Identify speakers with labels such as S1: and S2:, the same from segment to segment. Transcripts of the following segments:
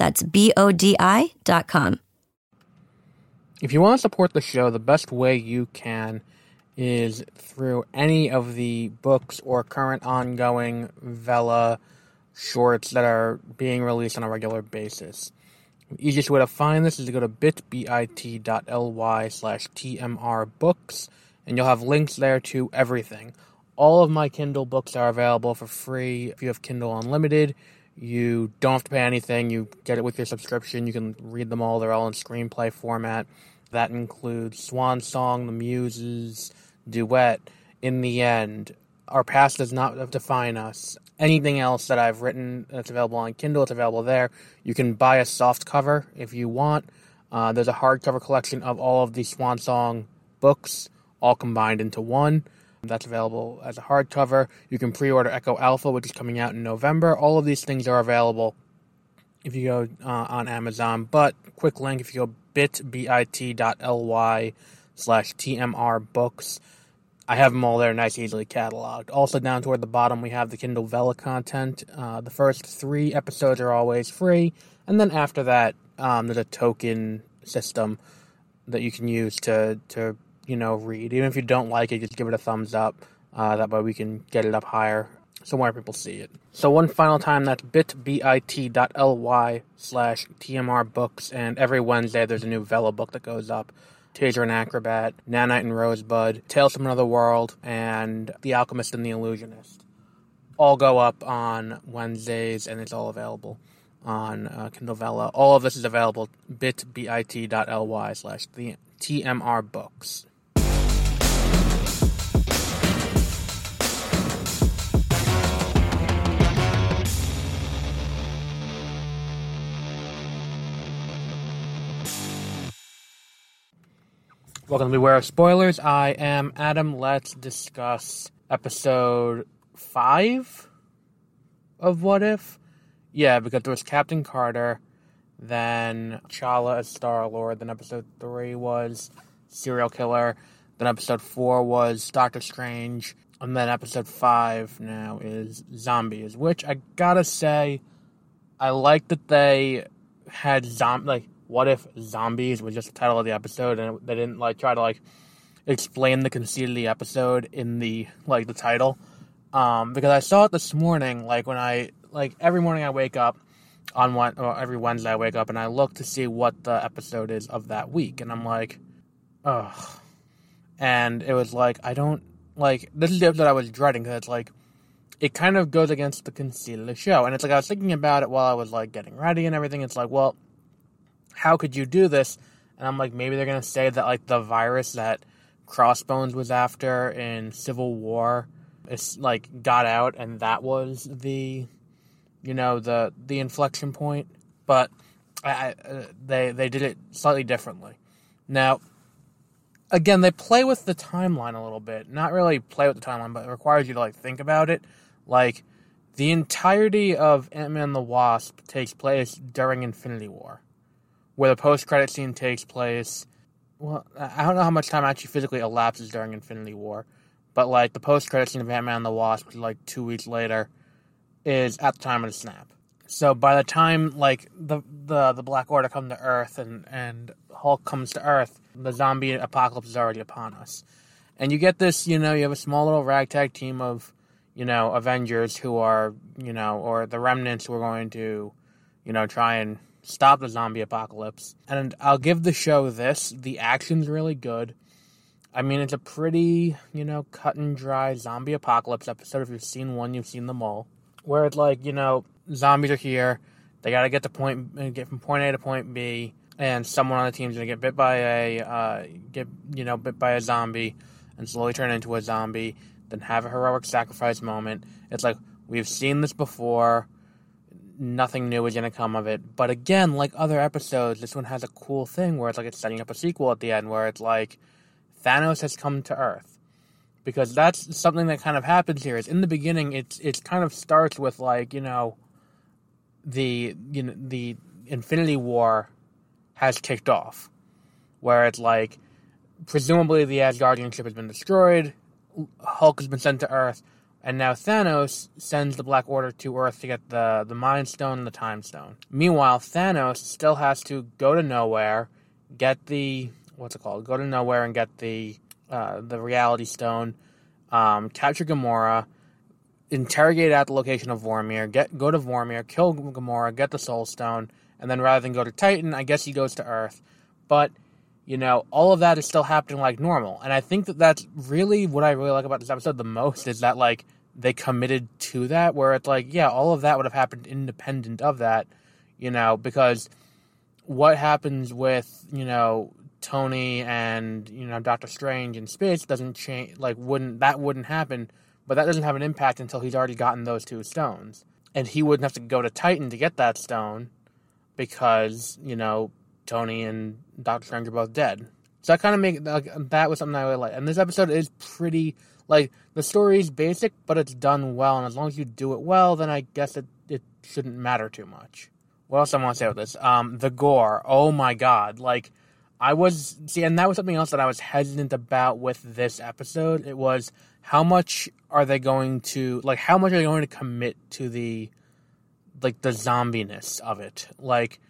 S1: That's B O D I dot com.
S2: If you want to support the show, the best way you can is through any of the books or current ongoing Vella shorts that are being released on a regular basis. The easiest way to find this is to go to bit.ly slash tmrbooks, and you'll have links there to everything. All of my Kindle books are available for free. If you have Kindle Unlimited, you don't have to pay anything. You get it with your subscription. You can read them all. They're all in screenplay format. That includes Swan Song, The Muses, Duet, In the End, Our Past Does Not Define Us. Anything else that I've written that's available on Kindle, it's available there. You can buy a soft cover if you want. Uh, there's a hardcover collection of all of the Swan Song books, all combined into one. That's available as a hardcover. You can pre order Echo Alpha, which is coming out in November. All of these things are available if you go uh, on Amazon. But, quick link if you go bit.ly slash TMR books. I have them all there, nice, easily cataloged. Also, down toward the bottom, we have the Kindle Vella content. Uh, the first three episodes are always free, and then after that, um, there's a token system that you can use to to you know read. Even if you don't like it, just give it a thumbs up. Uh, that way, we can get it up higher so more people see it. So one final time, that's bit.ly slash TMR books, and every Wednesday there's a new Vella book that goes up. Taser and Acrobat, Nanite and Rosebud, Tales from Another World, and The Alchemist and the Illusionist. All go up on Wednesdays, and it's all available on uh, Kindle Vella. All of this is available bit.ly slash TMR books. Welcome to Beware of Spoilers. I am Adam. Let's discuss episode five of What If. Yeah, because there was Captain Carter, then Chala as Star Lord, then episode three was Serial Killer, then episode four was Doctor Strange, and then episode five now is Zombies, which I gotta say, I like that they had zombie like what if zombies was just the title of the episode and they didn't like try to like explain the conceit of the episode in the like the title? Um because i saw it this morning like when i like every morning i wake up on one or every wednesday i wake up and i look to see what the episode is of that week and i'm like ugh. And it was like i don't like this is the episode i was dreading because it's like it kind of goes against the conceit of the show. And it's like i was thinking about it while i was like getting ready and everything. It's like well how could you do this? And I'm like, maybe they're gonna say that like the virus that Crossbones was after in Civil War is like got out, and that was the, you know, the the inflection point. But I, uh, they they did it slightly differently. Now, again, they play with the timeline a little bit. Not really play with the timeline, but it requires you to like think about it. Like the entirety of Ant Man the Wasp takes place during Infinity War where the post credit scene takes place. Well, I don't know how much time actually physically elapses during Infinity War, but like the post credit scene of Ant Man and the Wasp, like two weeks later, is at the time of the snap. So by the time like the the the Black Order come to Earth and and Hulk comes to Earth, the zombie apocalypse is already upon us, and you get this. You know, you have a small little ragtag team of you know Avengers who are you know or the remnants who are going to you know try and stop the zombie apocalypse. And I'll give the show this the action's really good. I mean, it's a pretty, you know, cut and dry zombie apocalypse episode. If you've seen one, you've seen them all. Where it's like, you know, zombies are here. They got to get to point, get from point A to point B, and someone on the team's gonna get bit by a, uh, get, you know, bit by a zombie, and slowly turn into a zombie. Then have a heroic sacrifice moment. It's like we've seen this before nothing new is to come of it. But again, like other episodes, this one has a cool thing where it's like it's setting up a sequel at the end where it's like Thanos has come to Earth. Because that's something that kind of happens here. Is in the beginning, it's it kind of starts with like you know, the you know the Infinity War has kicked off, where it's like presumably the Asgardian ship has been destroyed, Hulk has been sent to Earth, and now Thanos sends the Black Order to Earth to get the, the Mind Stone and the Time Stone. Meanwhile, Thanos still has to go to Knowhere, get the what's it called? Go to Knowhere and get the uh, the Reality Stone, um, capture Gamora, interrogate at the location of Vormir, get go to Vormir, kill Gamora, get the Soul Stone, and then rather than go to Titan, I guess he goes to Earth. But you know, all of that is still happening like normal. And I think that that's really what I really like about this episode the most is that, like, they committed to that, where it's like, yeah, all of that would have happened independent of that, you know, because what happens with, you know, Tony and, you know, Doctor Strange in space doesn't change, like, wouldn't, that wouldn't happen, but that doesn't have an impact until he's already gotten those two stones. And he wouldn't have to go to Titan to get that stone because, you know, Tony and Doctor Strange are both dead. So I kind of make like, that was something I really like. And this episode is pretty like the story is basic, but it's done well. And as long as you do it well, then I guess it it shouldn't matter too much. What else I want to say with this? Um, the gore. Oh my god! Like I was see, and that was something else that I was hesitant about with this episode. It was how much are they going to like? How much are they going to commit to the like the zombiness of it? Like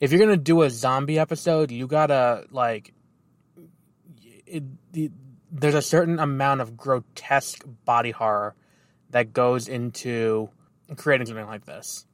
S2: if you're gonna do a zombie episode, you gotta like. It, it, there's a certain amount of grotesque body horror that goes into creating something like this,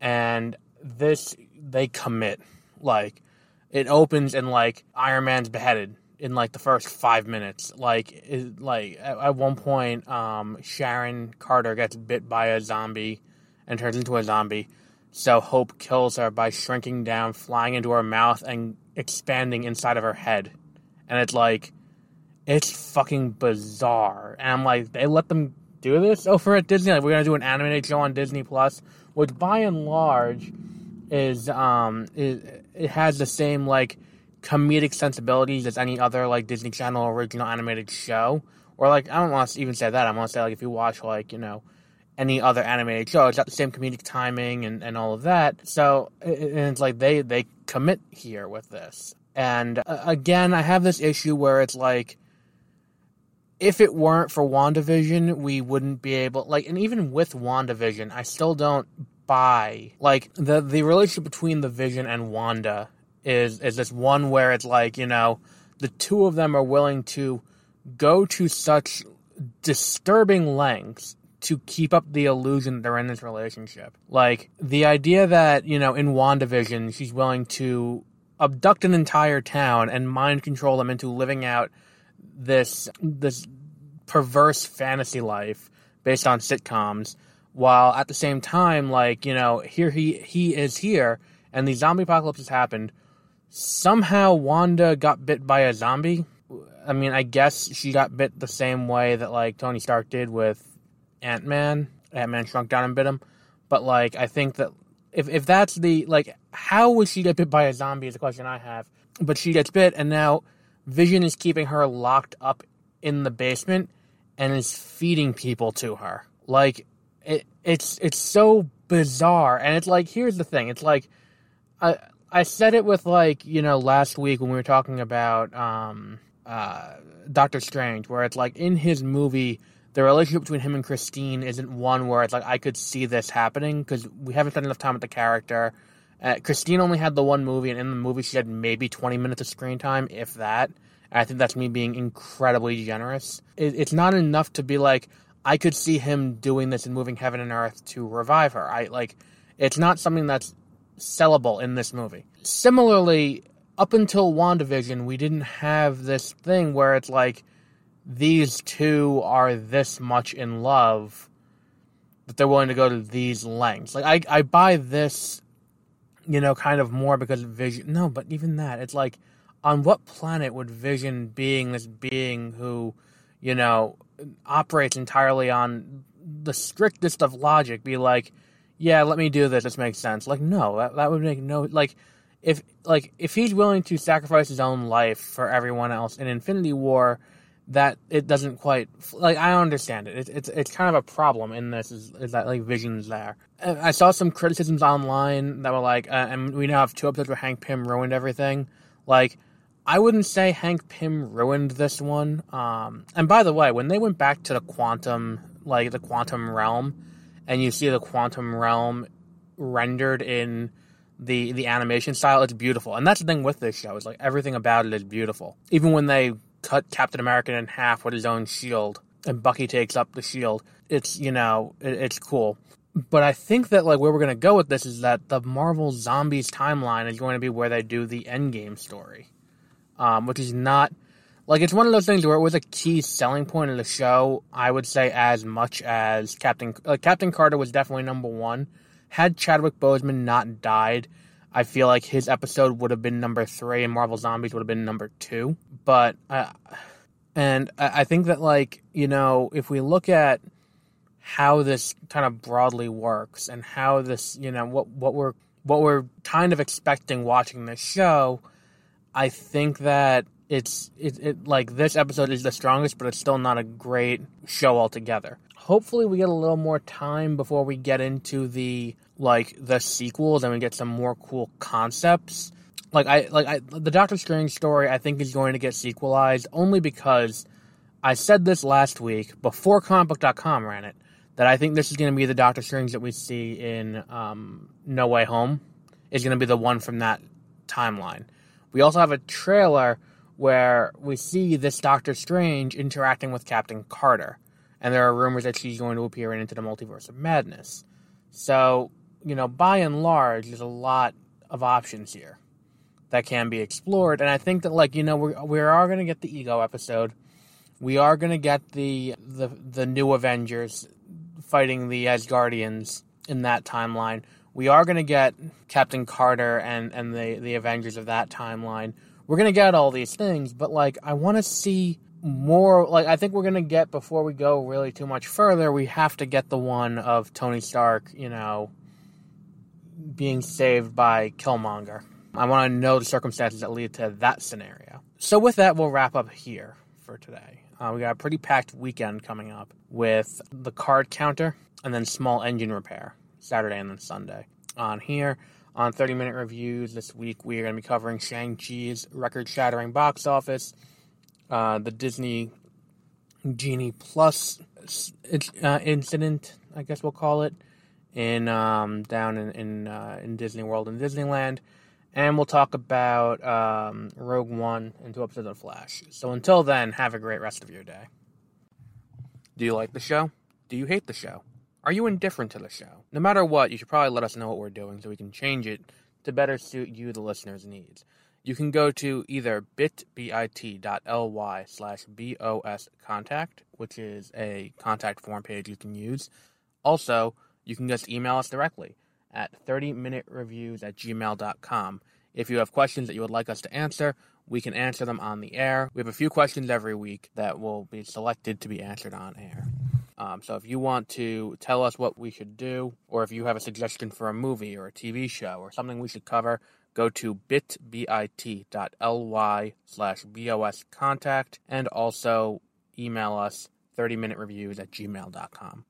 S2: and this they commit. Like, it opens and like Iron Man's beheaded in like the first five minutes. Like, it, like at, at one point, um, Sharon Carter gets bit by a zombie and turns into a zombie so Hope kills her by shrinking down, flying into her mouth, and expanding inside of her head. And it's like, it's fucking bizarre. And I'm like, they let them do this over at Disney. Like, we're gonna do an animated show on Disney Plus, which by and large is um it, it has the same like comedic sensibilities as any other like Disney Channel original animated show. Or like I don't want to even say that. I want to say like if you watch like you know any other animated show. It's got the same comedic timing and, and all of that. So and it's like they they commit here with this. And uh, again, I have this issue where it's like if it weren't for WandaVision, we wouldn't be able like and even with WandaVision, I still don't buy like the the relationship between the Vision and Wanda is is this one where it's like, you know, the two of them are willing to go to such disturbing lengths to keep up the illusion that they're in this relationship. Like the idea that, you know, in WandaVision, she's willing to abduct an entire town and mind control them into living out this this perverse fantasy life based on sitcoms while at the same time like you know here he he is here and the zombie apocalypse has happened somehow wanda got bit by a zombie i mean i guess she got bit the same way that like tony stark did with Ant Man. Ant Man shrunk down and bit him. But like, I think that if if that's the like, how would she get bit by a zombie? Is a question I have. But she gets bit, and now Vision is keeping her locked up in the basement and is feeding people to her. Like, it it's it's so bizarre, and it's like here's the thing. It's like I I said it with like you know last week when we were talking about um uh Doctor Strange, where it's like in his movie the relationship between him and Christine isn't one where it's like I could see this happening because we haven't spent enough time with the character. Uh, Christine only had the one movie, and in the movie she had maybe 20 minutes of screen time, if that. And I think that's me being incredibly generous. It, it's not enough to be like I could see him doing this and moving heaven and earth to revive her. I like it's not something that's sellable in this movie. Similarly, up until WandaVision, we didn't have this thing where it's like these two are this much in love that they're willing to go to these lengths. Like I, I buy this, you know, kind of more because Vision. No, but even that, it's like, on what planet would Vision, being this being who, you know, operates entirely on the strictest of logic, be like, yeah, let me do this. This makes sense. Like, no, that, that would make no like if like if he's willing to sacrifice his own life for everyone else in Infinity War, that it doesn't quite like I understand it. It's it's it's kind of a problem in this is, is that like Vision's there. I saw some criticisms online that were like, uh, and we now have two episodes where Hank Pym ruined everything. Like, I wouldn't say Hank Pym ruined this one. Um, and by the way, when they went back to the quantum, like the quantum realm, and you see the quantum realm rendered in the the animation style, it's beautiful. And that's the thing with this show is like everything about it is beautiful. Even when they cut Captain America in half with his own shield, and Bucky takes up the shield, it's you know it, it's cool. But I think that like where we're gonna go with this is that the Marvel Zombies timeline is going to be where they do the Endgame story, um, which is not like it's one of those things where it was a key selling point of the show. I would say as much as Captain uh, Captain Carter was definitely number one. Had Chadwick Boseman not died, I feel like his episode would have been number three, and Marvel Zombies would have been number two. But uh, and I think that like you know if we look at how this kind of broadly works and how this you know what what we're what we're kind of expecting watching this show, I think that it's it, it like this episode is the strongest, but it's still not a great show altogether. Hopefully, we get a little more time before we get into the like the sequels and we get some more cool concepts. Like I like I the Doctor Strange story, I think is going to get sequelized only because I said this last week before comicbook.com ran it that I think this is going to be the Doctor Strange that we see in um, No Way Home is going to be the one from that timeline. We also have a trailer where we see this Doctor Strange interacting with Captain Carter, and there are rumors that she's going to appear in Into the Multiverse of Madness. So, you know, by and large, there's a lot of options here that can be explored, and I think that, like, you know, we we are going to get the Ego episode. We are going to get the, the the new Avengers fighting the Asgardians in that timeline. We are going to get Captain Carter and, and the, the Avengers of that timeline we're gonna get all these things, but like I want to see more. Like I think we're gonna get before we go really too much further. We have to get the one of Tony Stark, you know, being saved by Killmonger. I want to know the circumstances that lead to that scenario. So with that, we'll wrap up here for today. Uh, we got a pretty packed weekend coming up with the card counter and then small engine repair Saturday and then Sunday. On here, on 30 Minute Reviews this week, we are going to be covering Shang-Chi's record shattering box office, uh, the Disney Genie Plus uh, incident, I guess we'll call it, in um, down in in, uh, in Disney World and Disneyland, and we'll talk about um, Rogue One and two episodes of Flash. So until then, have a great rest of your day. Do you like the show? Do you hate the show? Are you indifferent to the show? No matter what, you should probably let us know what we're doing so we can change it to better suit you, the listener's needs. You can go to either bit.ly slash BOS contact, which is a contact form page you can use. Also, you can just email us directly at 30minutereviews at gmail.com. If you have questions that you would like us to answer, we can answer them on the air. We have a few questions every week that will be selected to be answered on air. Um, so if you want to tell us what we should do, or if you have a suggestion for a movie or a TV show or something we should cover, go to bit.ly slash bos contact and also email us 30 minute reviews at gmail.com.